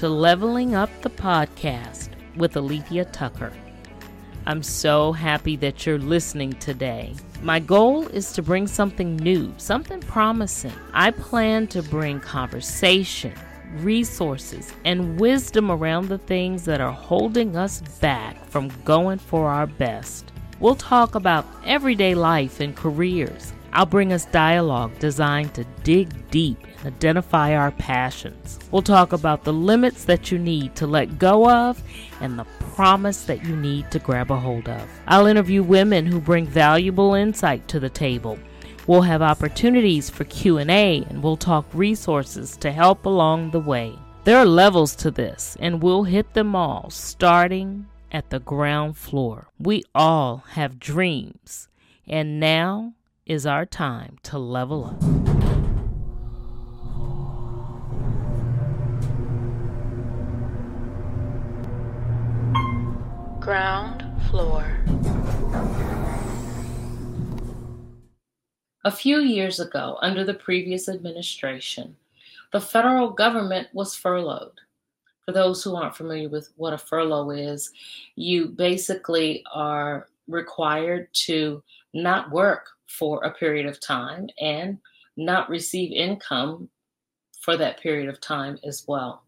to Leveling Up the Podcast with Alethia Tucker. I'm so happy that you're listening today. My goal is to bring something new, something promising. I plan to bring conversation, resources, and wisdom around the things that are holding us back from going for our best. We'll talk about everyday life and careers I'll bring us dialogue designed to dig deep and identify our passions. We'll talk about the limits that you need to let go of and the promise that you need to grab a hold of. I'll interview women who bring valuable insight to the table. We'll have opportunities for Q&A and we'll talk resources to help along the way. There are levels to this and we'll hit them all starting at the ground floor. We all have dreams. And now is our time to level up. Ground floor. A few years ago, under the previous administration, the federal government was furloughed. For those who aren't familiar with what a furlough is, you basically are required to not work for a period of time and not receive income for that period of time as well.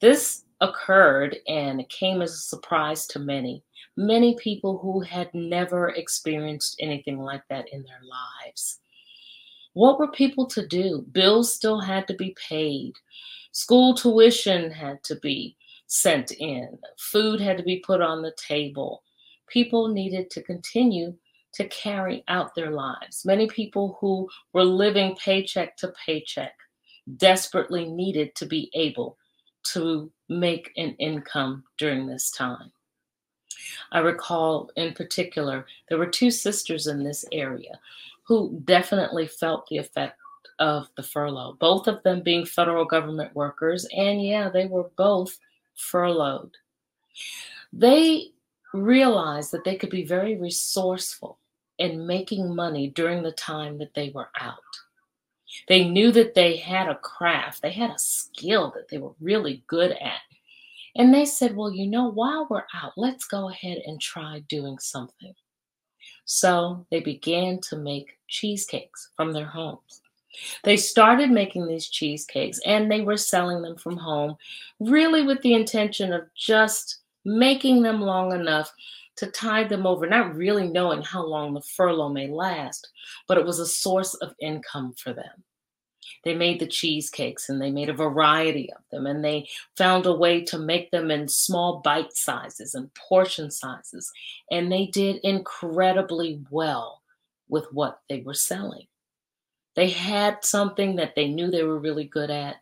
This occurred and came as a surprise to many, many people who had never experienced anything like that in their lives. What were people to do? Bills still had to be paid. School tuition had to be sent in. Food had to be put on the table. People needed to continue to carry out their lives. Many people who were living paycheck to paycheck desperately needed to be able to make an income during this time. I recall in particular, there were two sisters in this area who definitely felt the effect of the furlough, both of them being federal government workers. And yeah, they were both furloughed. They realized that they could be very resourceful in making money during the time that they were out. They knew that they had a craft, they had a skill that they were really good at. And they said, Well, you know, while we're out, let's go ahead and try doing something. So they began to make cheesecakes from their homes. They started making these cheesecakes and they were selling them from home, really with the intention of just making them long enough to tide them over, not really knowing how long the furlough may last, but it was a source of income for them. They made the cheesecakes and they made a variety of them, and they found a way to make them in small bite sizes and portion sizes. And they did incredibly well with what they were selling. They had something that they knew they were really good at.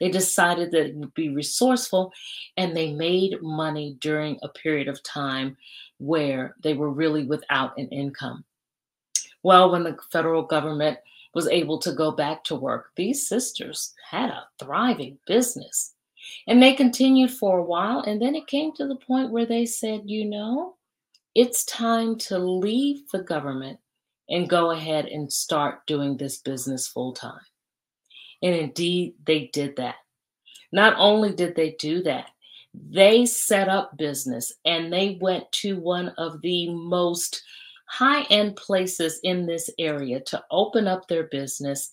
They decided that it would be resourceful and they made money during a period of time where they were really without an income. Well, when the federal government was able to go back to work, these sisters had a thriving business. And they continued for a while. And then it came to the point where they said, you know, it's time to leave the government and go ahead and start doing this business full time. And indeed, they did that. Not only did they do that, they set up business and they went to one of the most high end places in this area to open up their business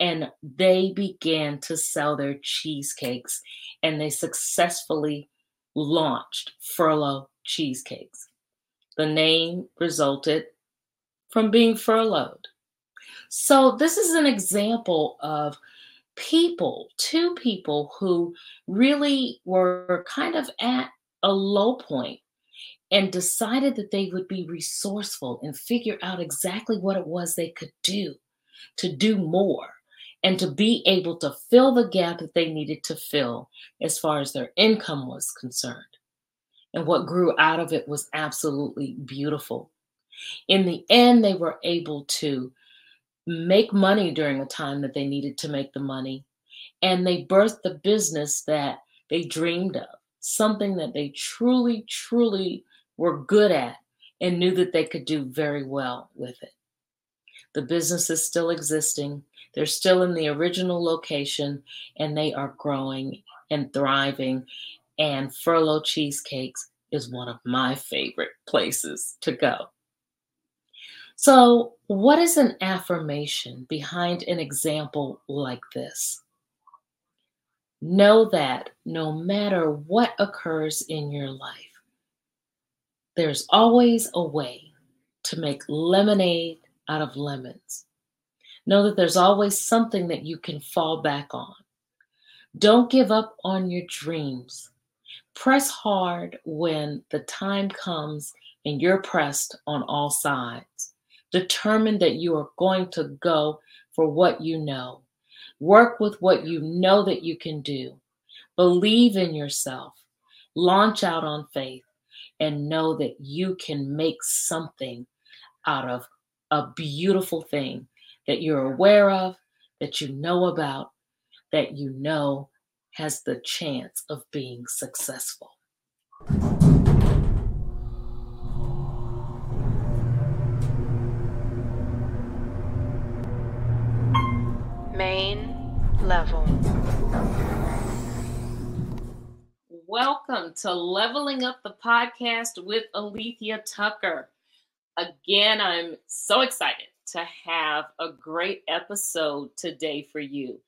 and they began to sell their cheesecakes and they successfully launched furlough cheesecakes the name resulted from being furloughed so this is an example of people, two people who really were kind of at a low point and decided that they would be resourceful and figure out exactly what it was they could do to do more and to be able to fill the gap that they needed to fill as far as their income was concerned. And what grew out of it was absolutely beautiful. In the end, they were able to make money during a time that they needed to make the money. And they birthed the business that they dreamed of, something that they truly, truly were good at and knew that they could do very well with it. The business is still existing. They're still in the original location and they are growing and thriving. And Furlough Cheesecakes is one of my favorite places to go. So, what is an affirmation behind an example like this? Know that no matter what occurs in your life, there's always a way to make lemonade out of lemons. Know that there's always something that you can fall back on. Don't give up on your dreams. Press hard when the time comes and you're pressed on all sides. Determine that you are going to go for what you know. Work with what you know that you can do. Believe in yourself. Launch out on faith and know that you can make something out of a beautiful thing that you're aware of, that you know about, that you know has the chance of being successful. Level. Welcome to Leveling Up the Podcast with Alethia Tucker. Again, I'm so excited to have a great episode today for you.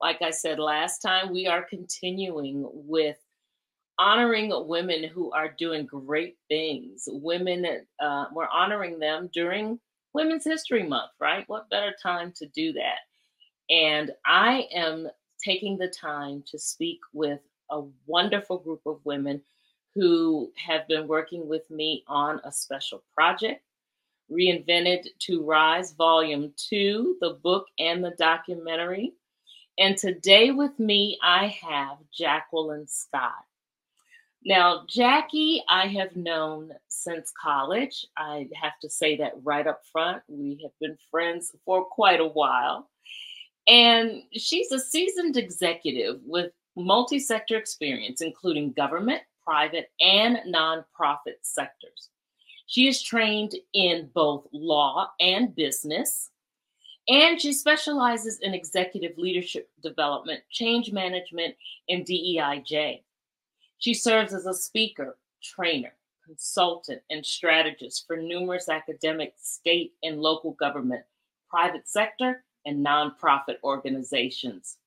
Like I said last time, we are continuing with honoring women who are doing great things. Women, uh, we're honoring them during Women's History Month, right? What better time to do that? And I am taking the time to speak with a wonderful group of women who have been working with me on a special project Reinvented to Rise, Volume 2, the book and the documentary. And today with me, I have Jacqueline Scott. Now, Jackie, I have known since college. I have to say that right up front. We have been friends for quite a while. And she's a seasoned executive with multi sector experience, including government, private, and nonprofit sectors. She is trained in both law and business, and she specializes in executive leadership development, change management, and DEIJ. She serves as a speaker, trainer, consultant, and strategist for numerous academic, state, and local government, private sector, and nonprofit organizations.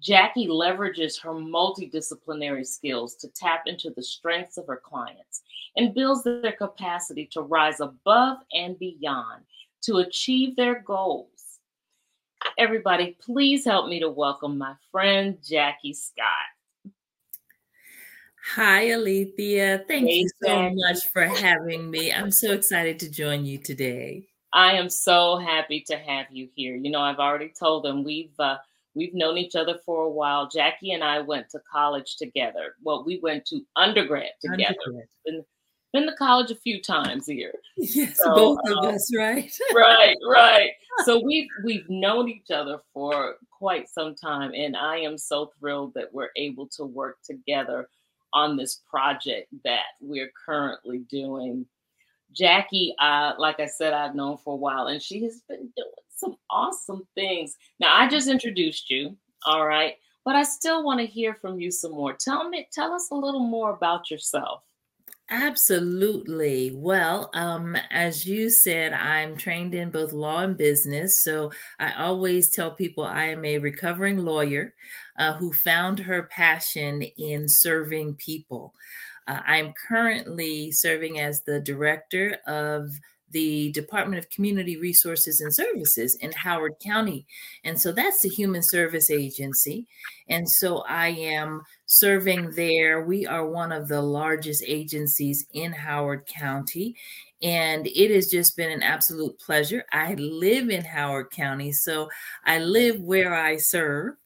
Jackie leverages her multidisciplinary skills to tap into the strengths of her clients and builds their capacity to rise above and beyond to achieve their goals. Everybody, please help me to welcome my friend Jackie Scott. Hi, Alethia. Thank hey, you so Jackie. much for having me. I'm so excited to join you today. I am so happy to have you here. You know, I've already told them we've uh, We've known each other for a while. Jackie and I went to college together. Well, we went to undergrad together. Undergrad. Been, been to college a few times here. Yes, so, both of um, us, right? right, right. So we've we've known each other for quite some time, and I am so thrilled that we're able to work together on this project that we're currently doing. Jackie, uh, like I said, I've known for a while, and she has been doing some awesome things. Now, I just introduced you, all right, but I still want to hear from you some more. Tell me, tell us a little more about yourself. Absolutely. Well, um, as you said, I'm trained in both law and business. So I always tell people I am a recovering lawyer uh, who found her passion in serving people. Uh, I'm currently serving as the director of the Department of Community Resources and Services in Howard County. And so that's the Human Service Agency. And so I am serving there. We are one of the largest agencies in Howard County. And it has just been an absolute pleasure. I live in Howard County, so I live where I serve.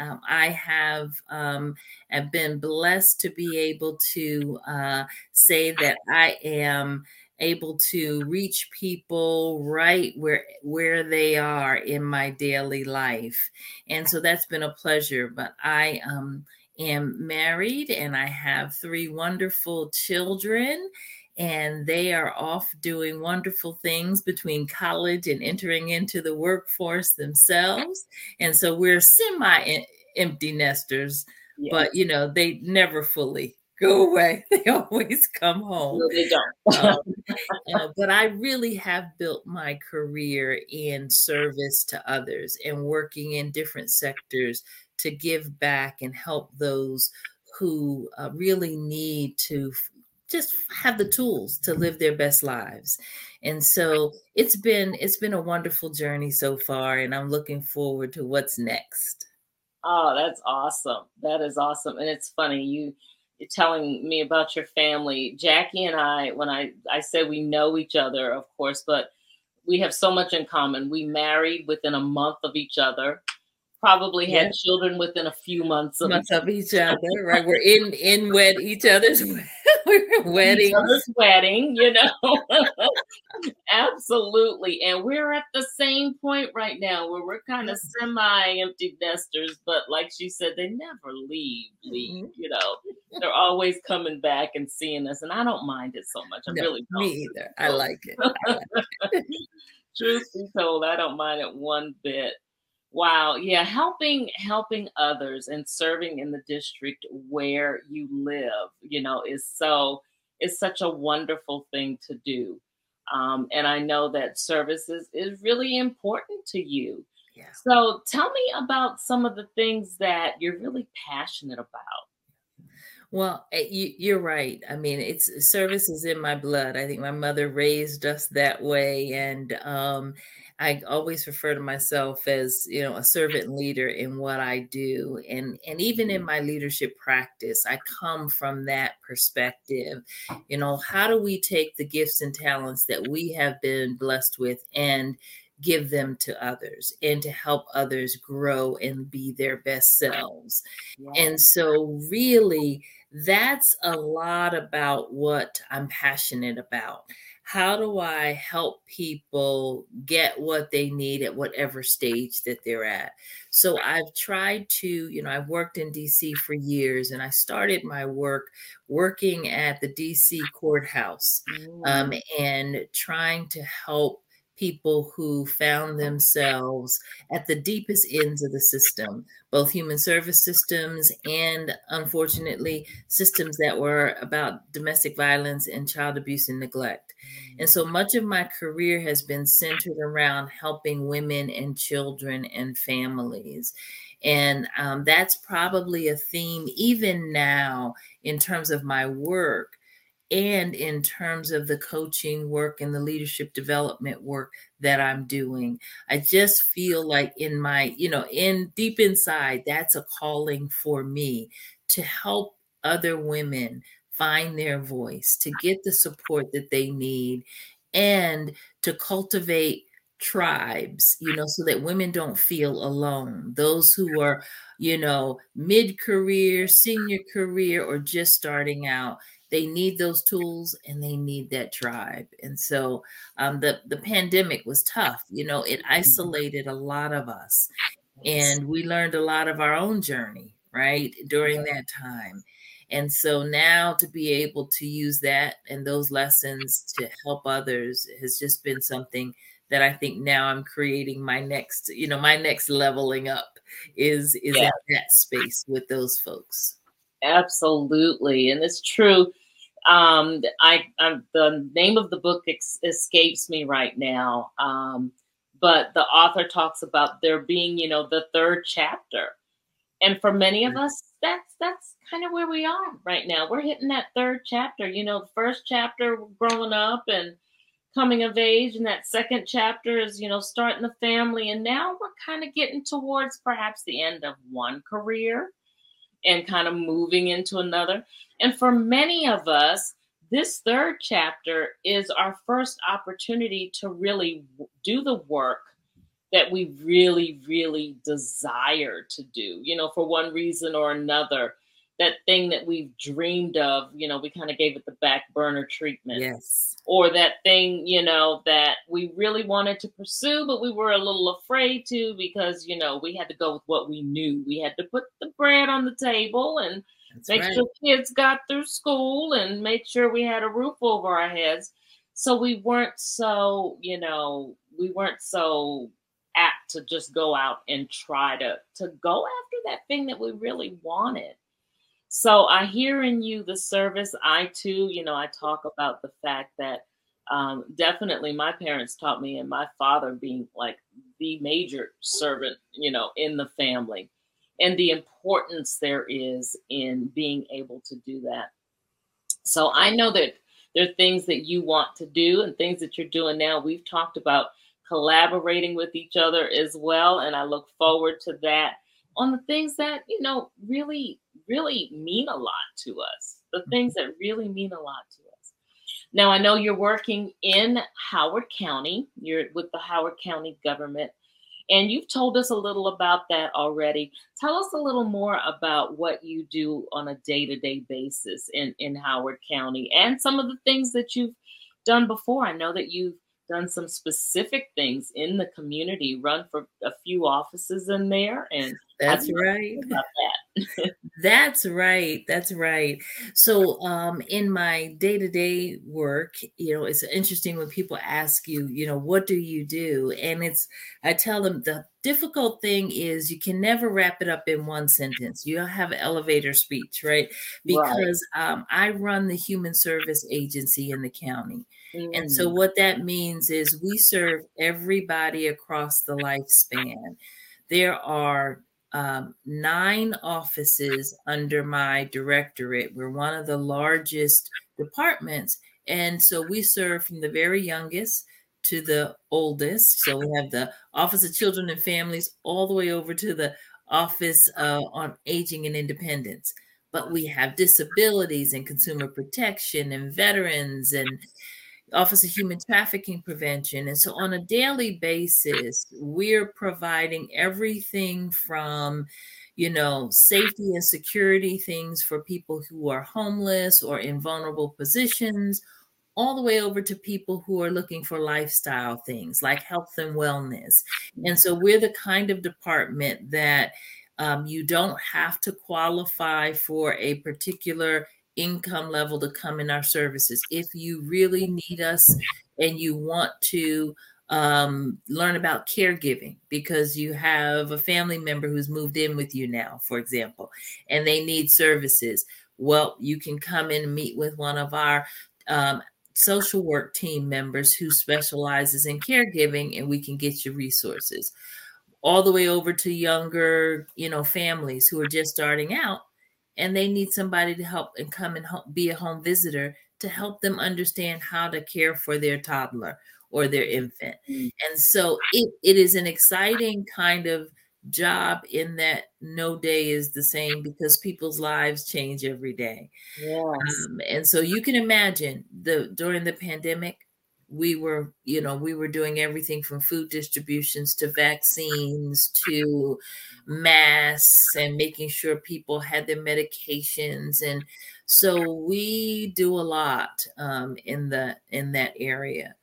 Um, I have um, have been blessed to be able to uh, say that I am able to reach people right where where they are in my daily life. And so that's been a pleasure but i um, am married and i have three wonderful children and they are off doing wonderful things between college and entering into the workforce themselves and so we're semi empty nesters yeah. but you know, they never fully go away. They always come home. No, they don't. um, uh, but I really have built my career in service to others and working in different sectors to give back and help those who uh, really need to just have the tools to live their best lives. And so it's been it's been a wonderful journey so far and i'm looking forward to what's next. Oh that's awesome. That is awesome. And it's funny you telling me about your family. Jackie and i when i i said we know each other of course but we have so much in common. We married within a month of each other probably had yeah. children within a few months of, months of each other. Right, we're in in wed each other's wedding, each other's wedding. You know, absolutely. And we're at the same point right now where we're kind of semi empty nesters, but like she said, they never leave. Leave. Mm-hmm. You know, they're always coming back and seeing us, and I don't mind it so much. I no, really don't. Me either. I like it. I like it. Truth be told, I don't mind it one bit. Wow. Yeah. Helping, helping others and serving in the district where you live, you know, is so, is such a wonderful thing to do. Um, and I know that services is really important to you. Yeah. So tell me about some of the things that you're really passionate about. Well, eh, you, are right. I mean, it's service is in my blood. I think my mother raised us that way, and um, I always refer to myself as, you know, a servant leader in what I do. And and even in mm-hmm. my leadership practice, I come from that perspective. You know, how do we take the gifts and talents that we have been blessed with and give them to others and to help others grow and be their best selves. And so really that's a lot about what I'm passionate about how do I help people get what they need at whatever stage that they're at? So I've tried to, you know, I've worked in DC for years and I started my work working at the DC courthouse um, mm. and trying to help people who found themselves at the deepest ends of the system, both human service systems and unfortunately systems that were about domestic violence and child abuse and neglect. And so much of my career has been centered around helping women and children and families. And um, that's probably a theme even now in terms of my work and in terms of the coaching work and the leadership development work that I'm doing. I just feel like in my, you know, in deep inside, that's a calling for me to help other women find their voice, to get the support that they need, and to cultivate tribes, you know, so that women don't feel alone. Those who are, you know, mid career, senior career, or just starting out, they need those tools and they need that tribe. And so um, the, the pandemic was tough, you know, it mm-hmm. isolated a lot of us. And we learned a lot of our own journey, right, during that time. And so now to be able to use that and those lessons to help others has just been something that I think now I'm creating my next, you know, my next leveling up is is yeah. that space with those folks. Absolutely, and it's true. Um, I, I'm, the name of the book ex- escapes me right now, um, but the author talks about there being, you know, the third chapter, and for many of us, that's that's kind of where we are right now. We're hitting that third chapter. You know, first chapter growing up and coming of age, and that second chapter is, you know, starting the family. And now we're kind of getting towards perhaps the end of one career and kind of moving into another. And for many of us, this third chapter is our first opportunity to really do the work that we really, really desire to do, you know, for one reason or another. That thing that we've dreamed of, you know, we kind of gave it the back burner treatment. Yes. Or that thing, you know, that we really wanted to pursue, but we were a little afraid to because, you know, we had to go with what we knew. We had to put the bread on the table and That's make right. sure kids got through school and make sure we had a roof over our heads. So we weren't so, you know, we weren't so apt to just go out and try to to go after that thing that we really wanted So I hear in you the service. I too, you know, I talk about the fact that um, definitely my parents taught me, and my father being like the major servant, you know, in the family, and the importance there is in being able to do that. So I know that there are things that you want to do and things that you're doing now. We've talked about collaborating with each other as well, and I look forward to that on the things that you know really really mean a lot to us the mm-hmm. things that really mean a lot to us. Now i know you're working in howard county you're with the howard county government and you've told us a little about that already. Tell us a little more about what you do on a day-to-day basis in in howard county and some of the things that you've done before. I know that you've done some specific things in the community, run for a few offices in there, and that's right. That. that's right. That's right. So, um, in my day to day work, you know, it's interesting when people ask you, you know, what do you do? And it's, I tell them the difficult thing is you can never wrap it up in one sentence. You have elevator speech, right? Because right. Um, I run the human service agency in the county. And so, mm. what that means is we serve everybody across the lifespan. There are um, nine offices under my directorate. We're one of the largest departments. And so, we serve from the very youngest to the oldest. So, we have the Office of Children and Families all the way over to the Office uh, on Aging and Independence. But we have disabilities and consumer protection and veterans and Office of Human Trafficking Prevention. And so on a daily basis, we're providing everything from, you know, safety and security things for people who are homeless or in vulnerable positions, all the way over to people who are looking for lifestyle things like health and wellness. And so we're the kind of department that um, you don't have to qualify for a particular income level to come in our services. If you really need us and you want to um, learn about caregiving because you have a family member who's moved in with you now, for example, and they need services, well, you can come in and meet with one of our um, social work team members who specializes in caregiving, and we can get you resources. All the way over to younger, you know, families who are just starting out and they need somebody to help and come and be a home visitor to help them understand how to care for their toddler or their infant. Mm. And so it, it is an exciting kind of job in that no day is the same because people's lives change every day. Yes. Um, and so you can imagine the during the pandemic, we were you know we were doing everything from food distributions to vaccines to masks and making sure people had their medications. And so we do a lot um, in the in that area.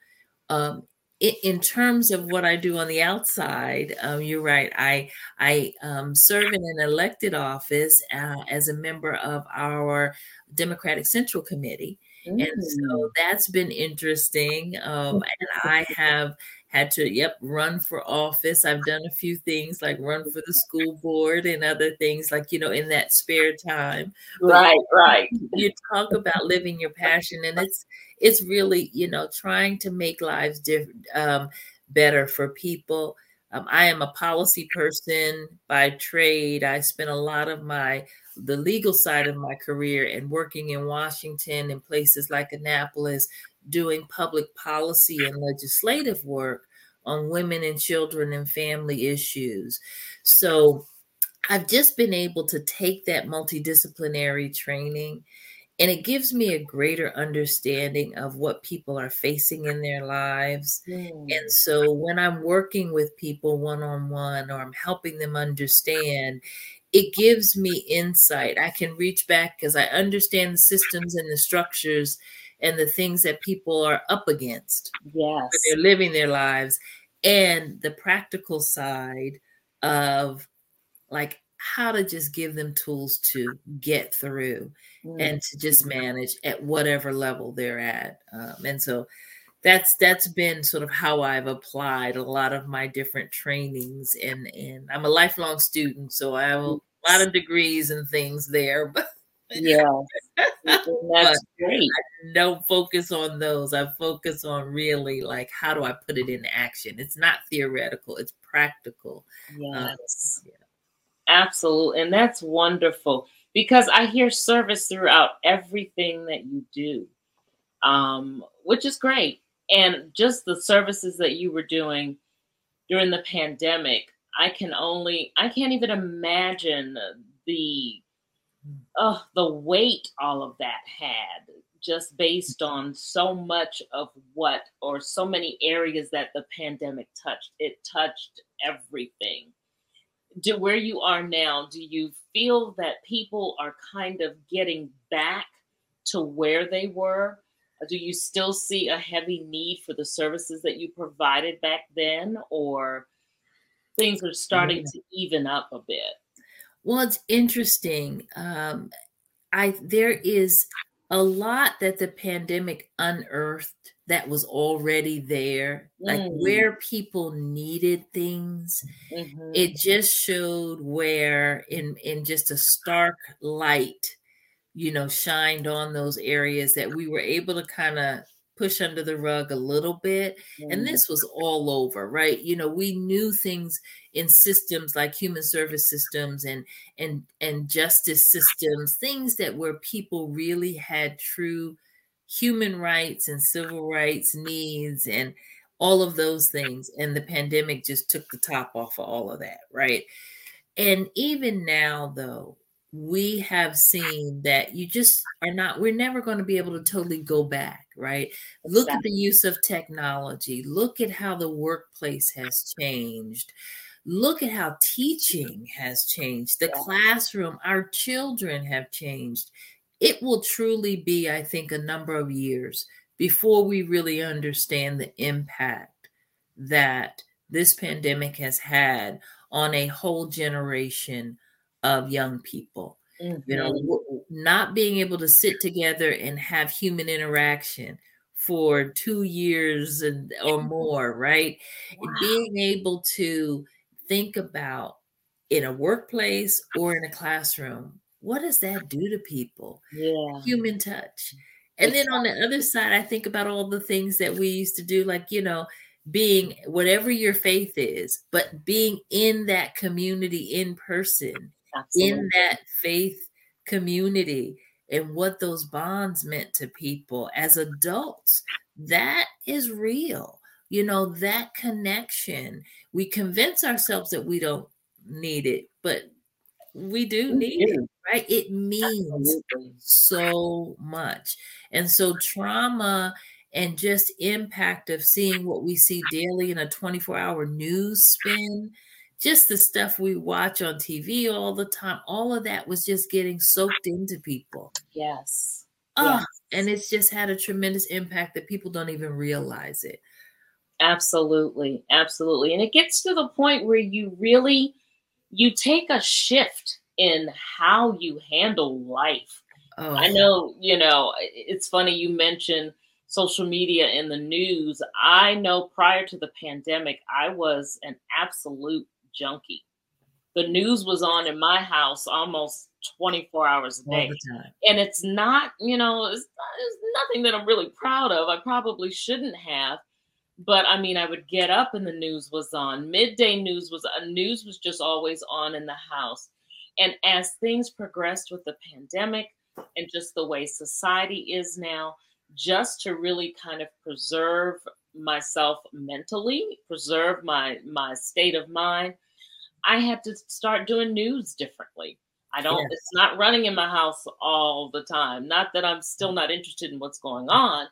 Um, in terms of what I do on the outside, um, you're right. I I um, serve in an elected office uh, as a member of our Democratic Central Committee, Mm. And so mm. that's been interesting. Um, and I have had to, yep, run for office. I've done a few things like run for the school board and other things like, you know, in that spare time. Right, but right. You talk about living your passion and it's, it's really, you know, trying to make lives different, um, better for people. Um, I am a policy person by trade. I spent a lot of my the legal side of my career and working in Washington and places like Annapolis, doing public policy and legislative work on women and children and family issues. So I've just been able to take that multidisciplinary training and it gives me a greater understanding of what people are facing in their lives. Mm. And so when I'm working with people one on one or I'm helping them understand, it gives me insight. I can reach back because I understand the systems and the structures and the things that people are up against. Yes. they're living their lives. And the practical side of like how to just give them tools to get through mm. and to just manage at whatever level they're at. Um, and so that's that's been sort of how I've applied a lot of my different trainings and and I'm a lifelong student, so I have a lot of degrees and things there. But Yeah. That's great. I don't focus on those. I focus on really like how do I put it in action? It's not theoretical, it's practical. Yes. Um, yeah. Absolutely. And that's wonderful because I hear service throughout everything that you do, um, which is great. And just the services that you were doing during the pandemic, I can only, I can't even imagine the, the weight all of that had just based on so much of what, or so many areas that the pandemic touched. It touched everything do where you are now, do you feel that people are kind of getting back to where they were? Do you still see a heavy need for the services that you provided back then, or things are starting yeah. to even up a bit? Well, it's interesting. Um, I there is a lot that the pandemic unearthed that was already there, mm. like where people needed things. Mm-hmm. It just showed where, in in just a stark light, you know, shined on those areas that we were able to kind of push under the rug a little bit. Mm. And this was all over, right? You know, we knew things in systems like human service systems and and and justice systems, things that where people really had true human rights and civil rights needs and all of those things. And the pandemic just took the top off of all of that, right? And even now, though, we have seen that you just are not we're never going to be able to totally go back right? Look at the use of technology. Look at how the workplace has changed. Look at how teaching has changed. The yeah. classroom our children have changed. It will truly be i think a number of years before we really understand the impact that this pandemic has had on a whole generation of young people. Mm-hmm. You know, mm-hmm. not being able to sit together and have human interaction for two years and, or more, right? Wow. Being able to think about in a workplace or in a classroom, what does that do to people? Yeah. Human touch. And then on the other side, I think about all the things that we used to do, like, you know, being whatever your faith is, but being in that community in person Absolutely. in that faith community and what those bonds meant to people as adults. That is real. You know, that connection. We convince ourselves that we don't need it, but we do need it, right? It means Absolutely. so much. And so, trauma and just impact of seeing what we see daily in a 24 hour news spin just the stuff we watch on TV all the time, all of that was just getting soaked into people. Yes. Oh, yes. and it's just had a tremendous impact that people don't even realize it. Absolutely. Absolutely. And it gets to the point where you really you take a shift in how you handle life. Oh. I know, you know, it's funny you mentioned social media and the news. I know prior to the pandemic, I was an absolute junkie. The news was on in my house almost 24 hours a day. And it's not, you know, it's, it's nothing that I'm really proud of. I probably shouldn't have. But I mean, I would get up and the news was on. Midday news was a uh, news was just always on in the house. And as things progressed with the pandemic and just the way society is now, just to really kind of preserve myself mentally, preserve my my state of mind, I had to start doing news differently. I don't, it's not running in my house all the time. Not that I'm still not interested in what's going on.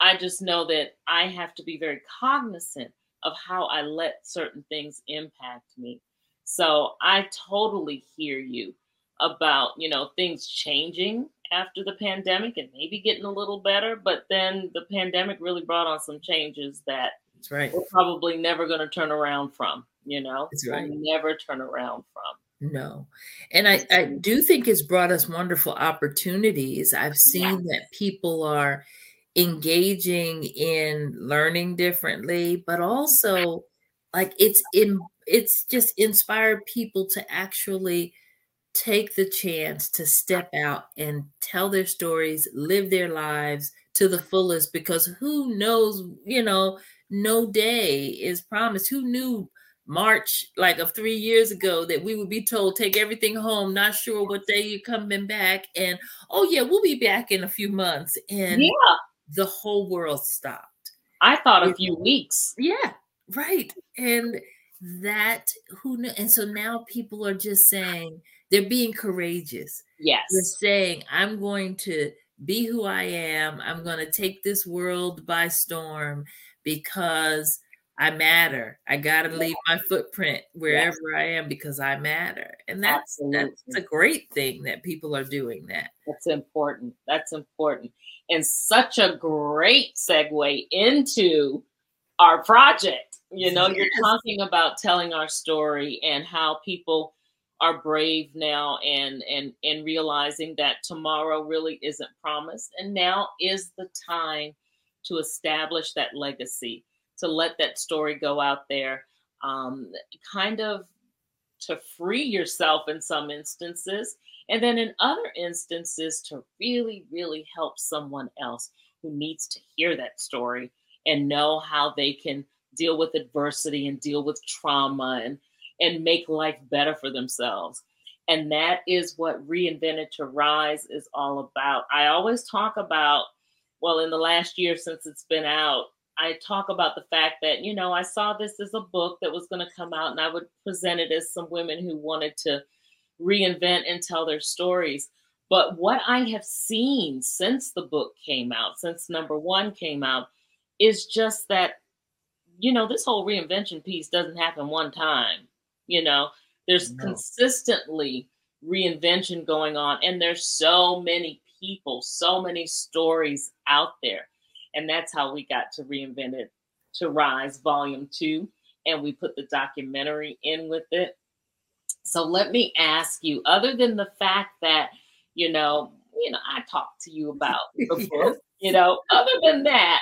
I just know that I have to be very cognizant of how I let certain things impact me. So I totally hear you about, you know, things changing after the pandemic and maybe getting a little better, but then the pandemic really brought on some changes that That's right. we're probably never going to turn around from you know? That's right. we'll never turn around from. No. And I, I do think it's brought us wonderful opportunities. I've seen that people are engaging in learning differently but also like it's in it's just inspired people to actually take the chance to step out and tell their stories, live their lives to the fullest because who knows, you know, no day is promised. Who knew March, like of three years ago, that we would be told, take everything home, not sure what day you're coming back. And oh, yeah, we'll be back in a few months. And Yeah. the whole world stopped. I thought a few weeks. Yeah, right. And that who knew? And so now people are just saying they're being courageous. Yes they're saying, I'm going to be who I am. I'm going to take this world by storm because I matter. I got to leave my footprint wherever I am because I matter. And that's that's a great thing that people are doing that. That's important. That's important. And such a great segue into our project. You know, you're talking about telling our story and how people are brave now and and and realizing that tomorrow really isn't promised. And now is the time to establish that legacy to let that story go out there um, kind of to free yourself in some instances and then in other instances to really really help someone else who needs to hear that story and know how they can deal with adversity and deal with trauma and and make life better for themselves. And that is what reinvented to rise is all about. I always talk about well in the last year since it's been out i talk about the fact that you know i saw this as a book that was going to come out and i would present it as some women who wanted to reinvent and tell their stories. But what i have seen since the book came out since number one came out is just that you know this whole reinvention piece doesn't happen one time you know there's No. consistently reinvention going on and there's so many people so many stories out there and that's how we got to reinvented to rise volume two and we put the documentary in with it so let me ask you other than the fact that you know you know i talked to you about the Yes. you know other than that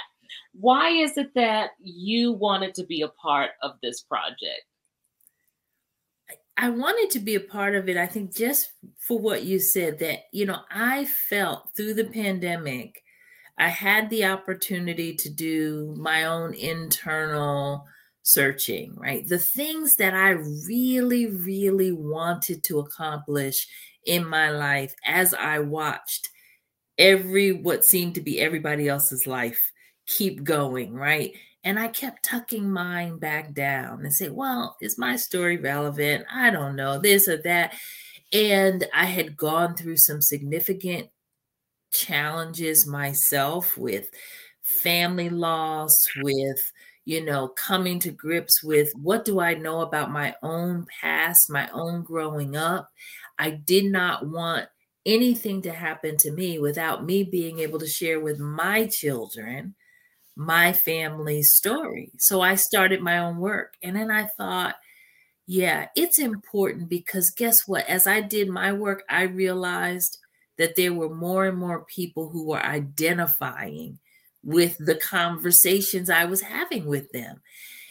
why is it that you wanted to be a part of this project I wanted to be a part of it. I think just for what you said, that, you know, I felt through the pandemic, I had the opportunity to do my own internal searching, right? The things that I really, really wanted to accomplish in my life as I watched every what seemed to be everybody else's life keep going, right? And I kept tucking mine back down and say, well, is my story relevant? I don't know, this or that. And I had gone through some significant challenges myself with family loss, with, you know, coming to grips with what do I know about my own past, my own growing up. I did not want anything to happen to me without me being able to share with my children my family's story. So I started my own work. And then I thought, yeah, it's important because guess what? As I did my work, I realized that there were more and more people who were identifying with the conversations I was having with them.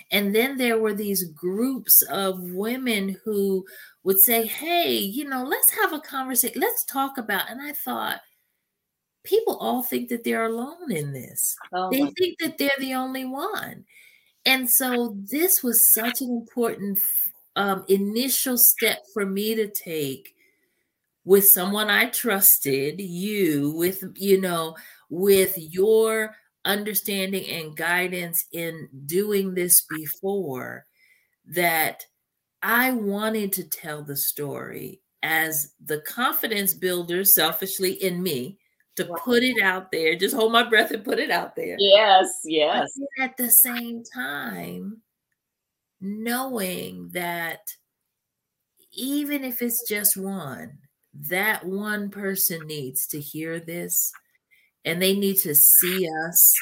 And then there were these groups of women who would say, Hey, you know, let's have a conversation. Let's talk about. And I thought, people all think that they're alone in this. oh They think that they're the only one. And so this was such an important um, initial step for me to take with someone I trusted, you, with, you know, with your understanding and guidance in doing this before, that I wanted to tell the story as the confidence builder, selfishly in me, to put it out there, just hold my breath and put it out there. yes yes. then at the same time, knowing that even if it's just one, that one person needs to hear this and they need to see us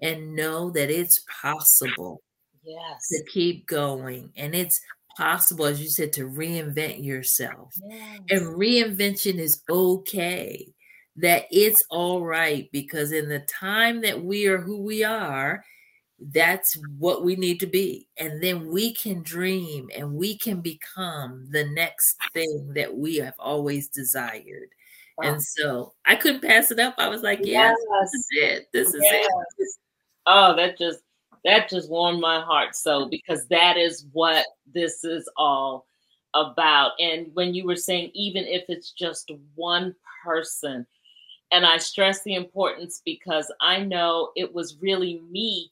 and know that it's possible yes. to keep going and it's possible as you said to reinvent yourself. And reinvention is okay that it's all right because in the time that we are who we are that's what we need to be. And then we can dream and we can become the next thing that we have always desired. Wow. And so I couldn't pass it up. I was like, yes, yes. this is it. This is yes. it. Oh, that just that just warmed my heart so because that is what this is all about. And when you were saying, even if it's just one person, and I stress the importance because I know it was really me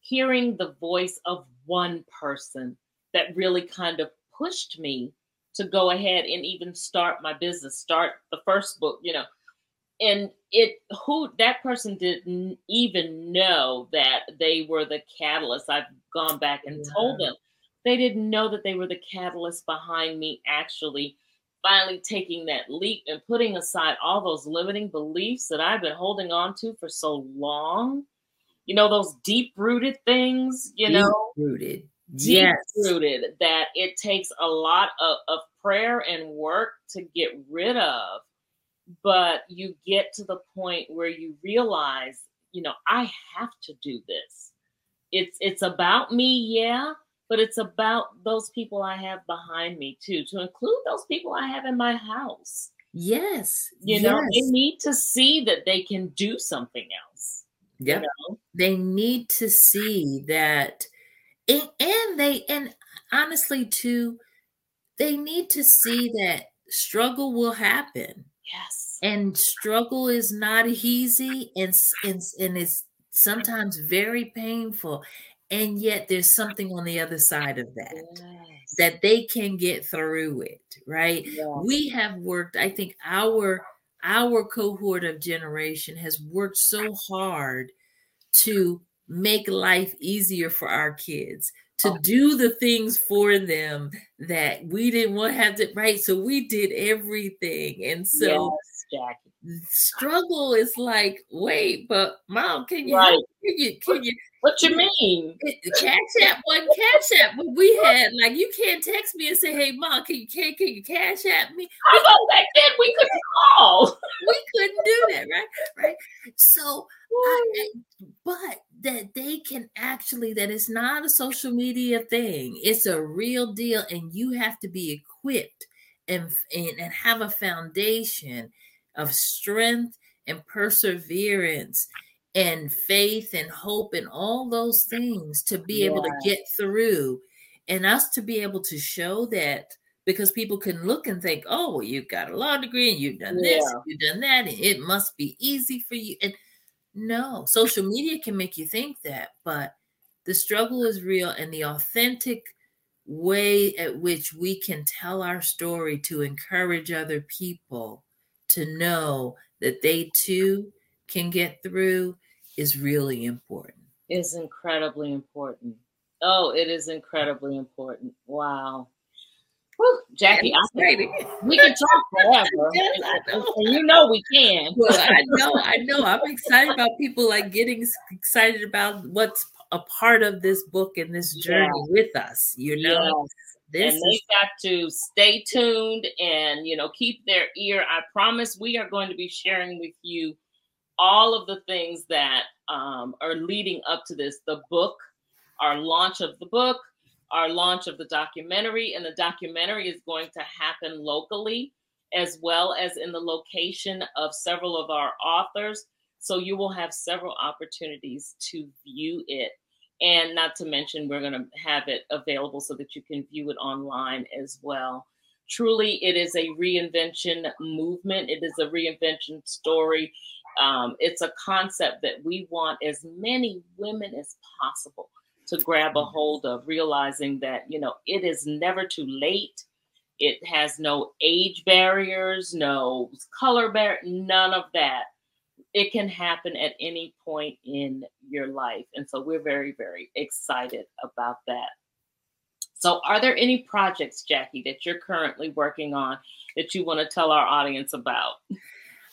hearing the voice of one person that really kind of pushed me to go ahead and even start my business, start the first book, you know. And it who that person didn't even know that they were the catalyst. I've gone back and yeah. told them they didn't know that they were the catalyst behind me actually finally taking that leap and putting aside all those limiting beliefs that I've been holding on to for so long. You know, those deep rooted things, you deep know, rooted, yes. rooted that it takes a lot of, of prayer and work to get rid of. But you get to the point where you realize, you know, I have to do this. It's it's about me, yeah, but it's about those people I have behind me too, to include those people I have in my house. Yes. You yes. know, they need to see that they can do something else. Yeah. You know? They need to see that and, and they and honestly too, they need to see that struggle will happen. Yes. And struggle is not easy and and, and it's sometimes very painful and yet there's something on the other side of that yes. that they can get through it right yes. we have worked i think our our cohort of generation has worked so hard to make life easier for our kids to oh. do the things for them that we didn't want to have to right so we did everything and so yes, struggle is like, wait, but mom, can you right. can you can you what you mean? Cash app one cash app we had like you can't text me and say, Hey mom, can you can, can you cash app me? I thought back then we couldn't call. we couldn't do that, right? Right. So I, but that they can actually that it's not a social media thing, it's a real deal, and you have to be equipped and and, and have a foundation of strength and perseverance and faith and hope and all those things to be yeah. able to get through and us to be able to show that because people can look and think, oh, well, you've got a law degree and you've done yeah. this, you've done that, and it must be easy for you. And no, social media can make you think that, but the struggle is real and the authentic way at which we can tell our story to encourage other people to know that they too can get through is really important. Is incredibly important. Oh, it is incredibly important. Wow. Whew, Jackie, think we can talk forever. yes, know. you know we can. Well, I know, I know. I'm excited about people like getting excited about what's a part of this book and this journey yeah. with us. You know, yes. This and they got to stay tuned and you know keep their ear. I promise we are going to be sharing with you all of the things that um, are leading up to this. The book, our launch of the book, our launch of the documentary, and the documentary is going to happen locally as well as in the location of several of our authors. So you will have several opportunities to view it. And not to mention, we're going to have it available so that you can view it online as well. Truly, it is a reinvention movement, it is a reinvention story. Um, it's a concept that we want as many women as possible to grab a hold of, realizing that, you know, it is never too late. It has no age barriers, no color barrier, none of that it can happen at any point in your life. And so we're very, very excited about that. So, are there any projects, Jackie, that you're currently working on that you want to tell our audience about?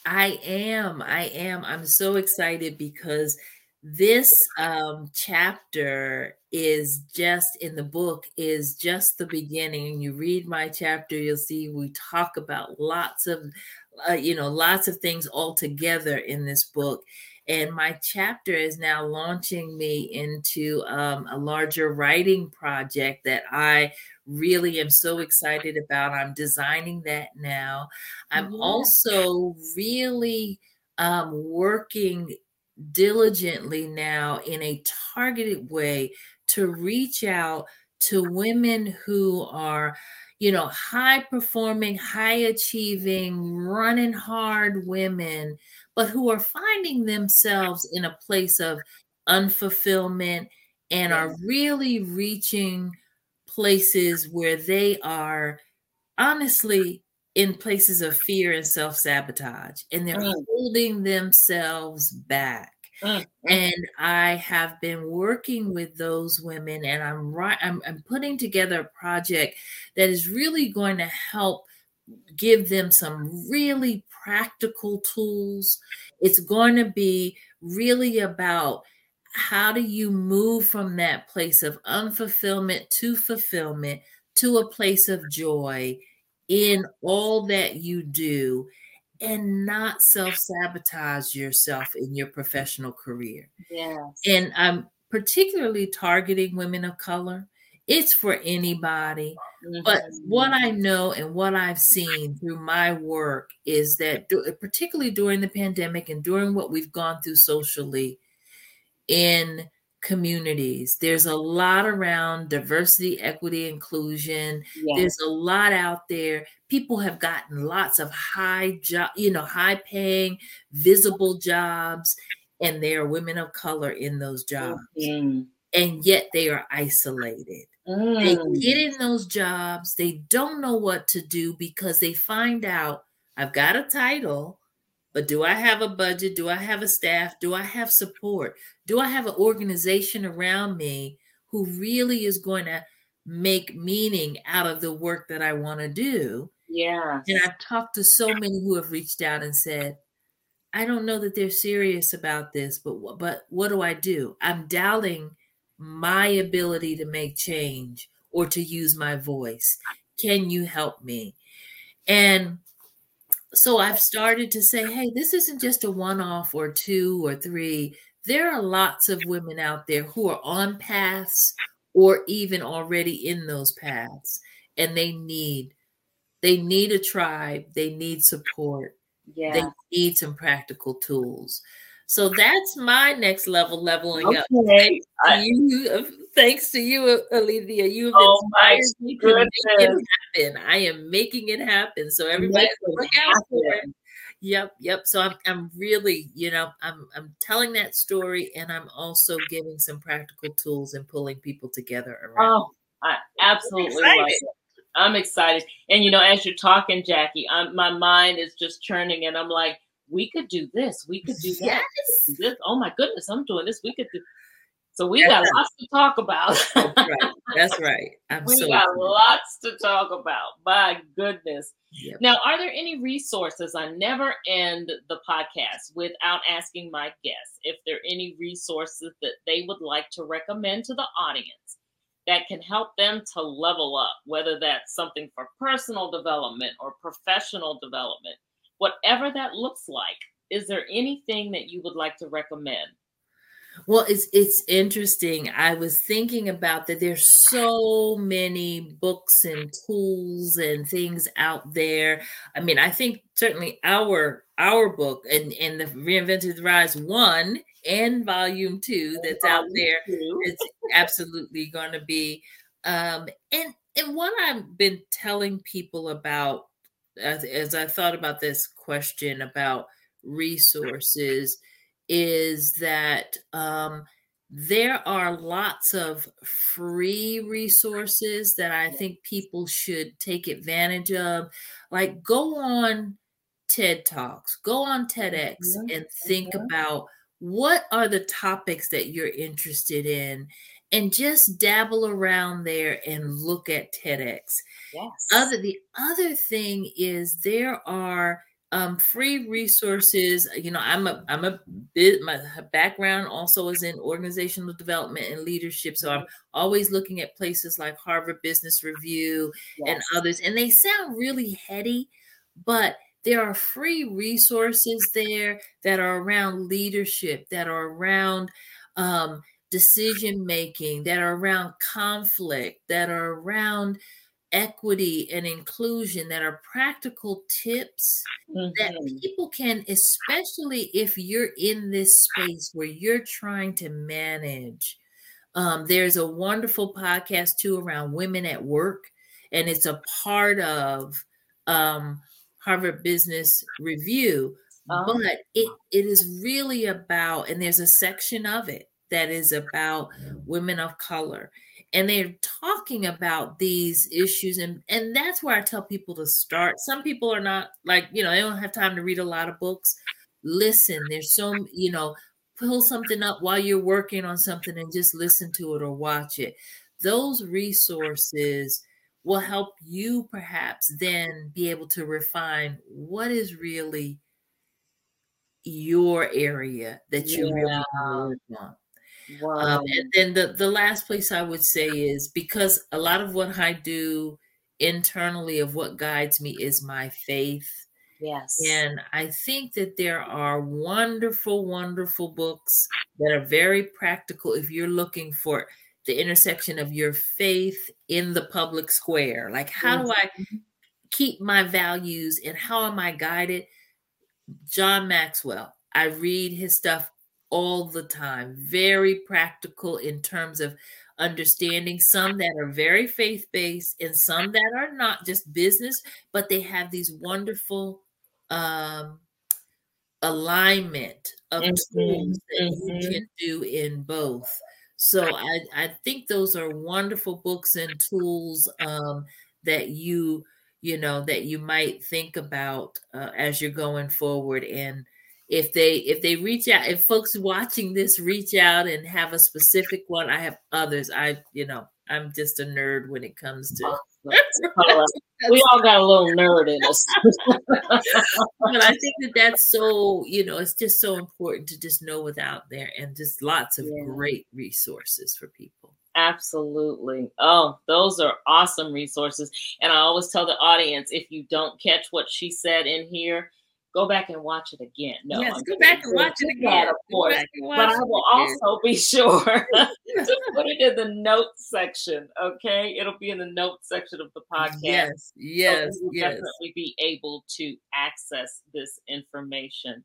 I am. I am. I'm so excited because this um, chapter is just in the book is just the beginning. And you read my chapter, you'll see we talk about lots of uh, you know, lots of things all together in this book. And my chapter is now launching me into um, a larger writing project that I really am so excited about. I'm designing that now. I'm yeah. also really um, working diligently now in a targeted way to reach out to women who are you know high performing high achieving running hard women but who are finding themselves in a place of unfulfillment and are really reaching places where they are honestly in places of fear and self sabotage, and they're mm. holding themselves back. Mm. And I have been working with those women, and I'm right. I'm, I'm putting together a project that is really going to help give them some really practical tools. It's going to be really about how do you move from that place of unfulfillment to fulfillment to a place of joy in all that you do and not self sabotage yourself in your professional career. Yes. And I'm particularly targeting women of color. It's for anybody. Mm-hmm. But what I know and what I've seen through my work is that, particularly during the pandemic and during what we've gone through socially in communities. There's a lot around diversity, equity, inclusion. Yes. There's a lot out there. People have gotten lots of high job, you know, high paying, visible jobs, and they are women of color in those jobs. Mm-hmm. And yet they are isolated. Mm. They get in those jobs, they don't know what to do because they find out I've got a title, but do I have a budget? Do I have a staff? Do I have support? Do I have an organization around me who really is going to make meaning out of the work that I want to do? Yeah. And I've talked to so many who have reached out and said, I don't know that they're serious about this, but but what do I do? I'm doubting my ability to make change or to use my voice. Can you help me? And so I've started to say, hey, this isn't just a one off or two or three. There are lots of women out there who are on paths or even already in those paths and they need they need a tribe they need support yeah. they need some practical tools so that's my next level leveling okay. up thanks to you thanks to you Alethia you have oh inspired me to make it happen i am making it happen so everybody look out for it Yep, yep. So I'm I'm really, you know, I'm I'm telling that story and I'm also giving some practical tools and pulling people together around. Oh, I absolutely love it. I'm excited. And you know, as you're talking, Jackie, I'm, my mind is just churning and I'm like, we could do this, we could do that. Yes. This, oh my goodness, I'm doing this. We could do so we That's got right. lots to talk about. That's right. That's right. we got lots to talk about. My goodness. Yep. Now, are there any resources? I never end the podcast without asking my guests if there are any resources that they would like to recommend to the audience that can help them to level up, whether that's something for personal development or professional development, whatever that looks like. Is there anything that you would like to recommend? Well, it's it's interesting. I was thinking about that there's so many books and tools and things out there. I mean, I think certainly our our book and, and the Reinvented Rise one and volume two that's out there is absolutely going to be um and and what I've been telling people about as, as I thought about this question about resources is that um, there are lots of free resources that I think people should take advantage of. Like go on TED Talks, go on TEDx mm-hmm. and think mm-hmm. about what are the topics that you're interested in and just dabble around there and look at TEDx. Yes. Other the other thing is there are um, free resources. You know, I'm a I'm a bit my background also is in organizational development and leadership, so I'm always looking at places like Harvard Business Review yes. and others, and they sound really heady, but there are free resources there that are around leadership, that are around um, decision making, that are around conflict, that are around equity and inclusion that are practical tips mm-hmm. that people can, especially if you're in this space where you're trying to manage. Um, there's a wonderful podcast too around women at work, and it's a part of um, Harvard Business Review. Oh. But it, it is really about, and there's a section of it that is about women of color. And they're talking about these issues and and that's where i tell people to start. Some people are not like you know they don't have time to read a lot of books. Listen there's so you know pull something up while you're working on something and just listen to it or watch it. Those resources will help you perhaps then be able to refine what is really your area that you yeah. really want um, wow. Um, and then the, the last place I would say is because a lot of what I do internally of what guides me is my faith. Yes. And I think that there are wonderful, wonderful books that are very practical if you're looking for the intersection of your faith in the public square. Like, how mm-hmm. do I mm-hmm. keep my values and how am I guided? John Maxwell. I read his stuff all the time, very practical in terms of understanding some that are very faith based and some that are not just business, but they have these wonderful um, alignment of mm-hmm. tools that mm-hmm. you can do in both. So I, I think those are wonderful books and tools um, that you you know that you might think about uh, as you're going forward and if they if they reach out if folks watching this reach out and have a specific one i have others i you know i'm just a nerd when it comes to we all got a little nerd in us but i think that that's so you know it's just so important to just know what's out there and just lots of yeah. great resources for people Absolutely. Oh, those are awesome resources. And I always tell the audience if you don't catch what she said in here, go back and watch it again. No, yes, go back and watch it again, of course. But I will also be sure to put it in the notes section. Okay, it'll be in the notes section of the podcast. Yes, yes, so yes. Definitely be able to access this information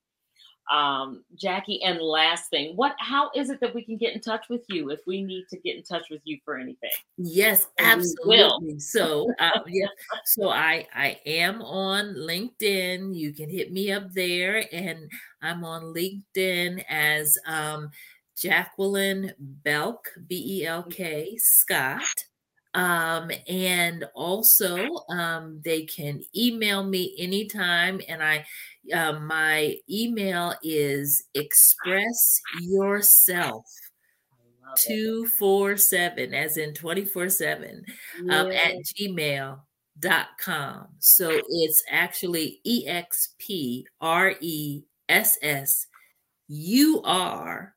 um, Jackie. And last thing, what? How is it that we can get in touch with you if we need to get in touch with you for anything? Yes, absolutely. So, uh, yeah, so I I am on LinkedIn. You can hit me up there, and I'm on LinkedIn as um, Jacqueline Belk, B E L K Scott. Um, and also, um, they can email me anytime, and I uh, my email is express yourself 247 as in 24 7 um, at gmail.com so it's actually e-x-p-r-e-s-s u-r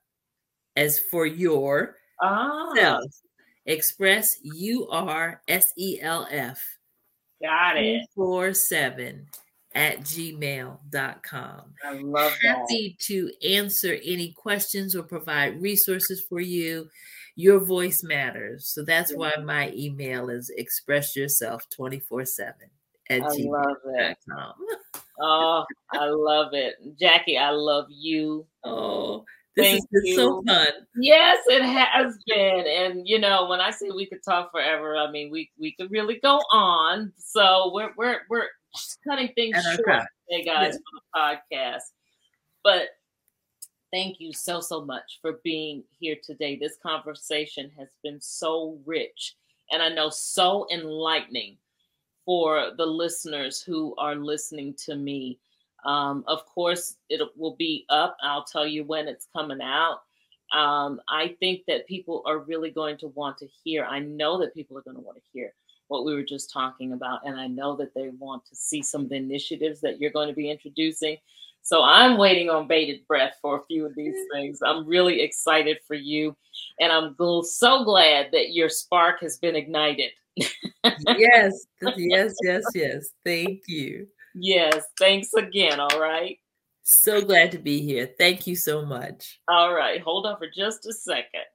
as for your oh. self express u-r-s-e-l-f got it. 247 at gmail.com. I love Happy that. to answer any questions or provide resources for you. Your voice matters. So that's yeah. why my email is express yourself 24 7 at I gmail.com. oh, I love it. Jackie, I love you. Oh, this Thank has been you. so fun. Yes, it has been. And you know, when I say we could talk forever, I mean we we could really go on. So we're we're we're cutting things short today, guys, for the podcast. But thank you so, so much for being here today. This conversation has been so rich and I know so enlightening for the listeners who are listening to me. Um, of course, it will be up. I'll tell you when it's coming out. Um, I think that people are really going to want to hear. I know that people are going to want to hear what we were just talking about. And I know that they want to see some of the initiatives that you're going to be introducing. So I'm waiting on bated breath for a few of these mm-hmm. things. I'm really excited for you. And I'm so glad that your spark has been ignited. yes, yes, yes, yes. Thank you. Yes, thanks again. All right. So glad to be here. Thank you so much. All right, hold on for just a second.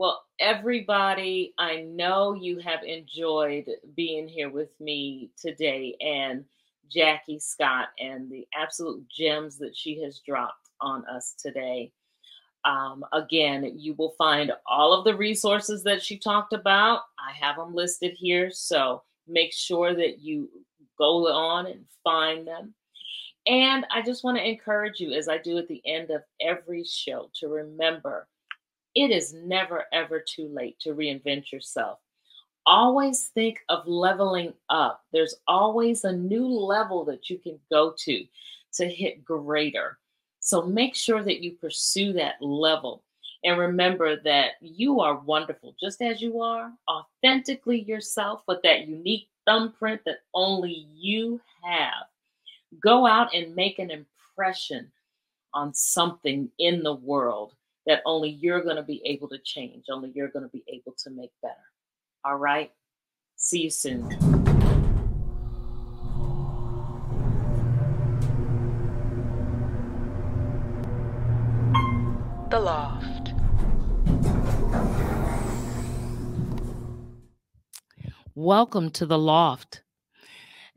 Well, everybody, I know you have enjoyed being here with me today and Jackie Scott and the absolute gems that she has dropped on us today. Um, again, you will find all of the resources that she talked about. I have them listed here. So make sure that you go on and find them. And I just want to encourage you, as I do at the end of every show, to remember it is never, ever too late to reinvent yourself. Always think of leveling up. There's always a new level that you can go to to hit greater. So make sure that you pursue that level. And remember that you are wonderful just as you are, authentically yourself with that unique thumbprint that only you have. Go out and make an impression on something in the world that only you're going to be able to change, only you're going to be able to make better. All right? See you soon. The Loft. Welcome to The Loft.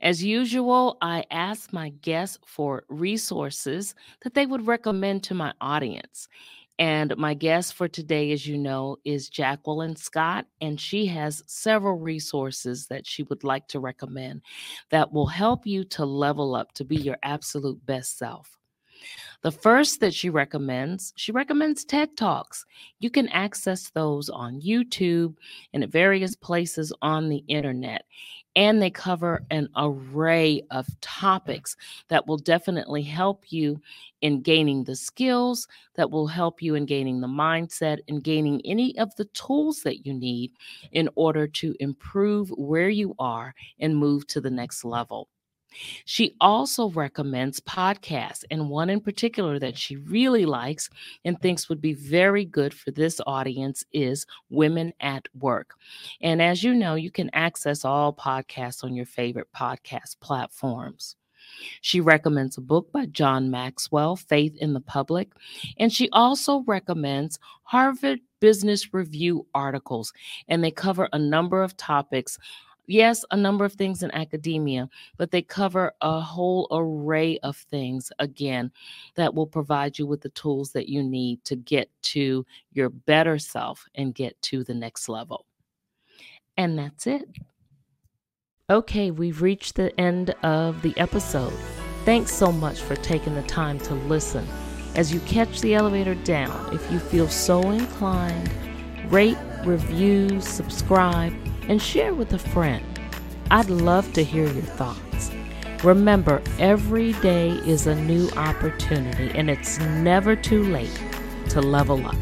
As usual, I ask my guests for resources that they would recommend to my audience. And my guest for today, as you know, is Jacqueline Scott, and she has several resources that she would like to recommend that will help you to level up to be your absolute best self. The first that she recommends, she recommends TED Talks. You can access those on YouTube and at various places on the internet. And they cover an array of topics that will definitely help you in gaining the skills, that will help you in gaining the mindset, and gaining any of the tools that you need in order to improve where you are and move to the next level. She also recommends podcasts, and one in particular that she really likes and thinks would be very good for this audience is Women at Work. And as you know, you can access all podcasts on your favorite podcast platforms. She recommends a book by John Maxwell, Faith in the Public, and she also recommends Harvard Business Review articles, and they cover a number of topics yes, a number of things in academia, but they cover a whole array of things, again, that will provide you with the tools that you need to get to your better self and get to the next level. And that's it. Okay, we've reached the end of the episode. Thanks so much for taking the time to listen. As you catch the elevator down, if you feel so inclined, rate, review, subscribe and share with a friend. I'd love to hear your thoughts. Remember, every day is a new opportunity, and it's never too late to level up.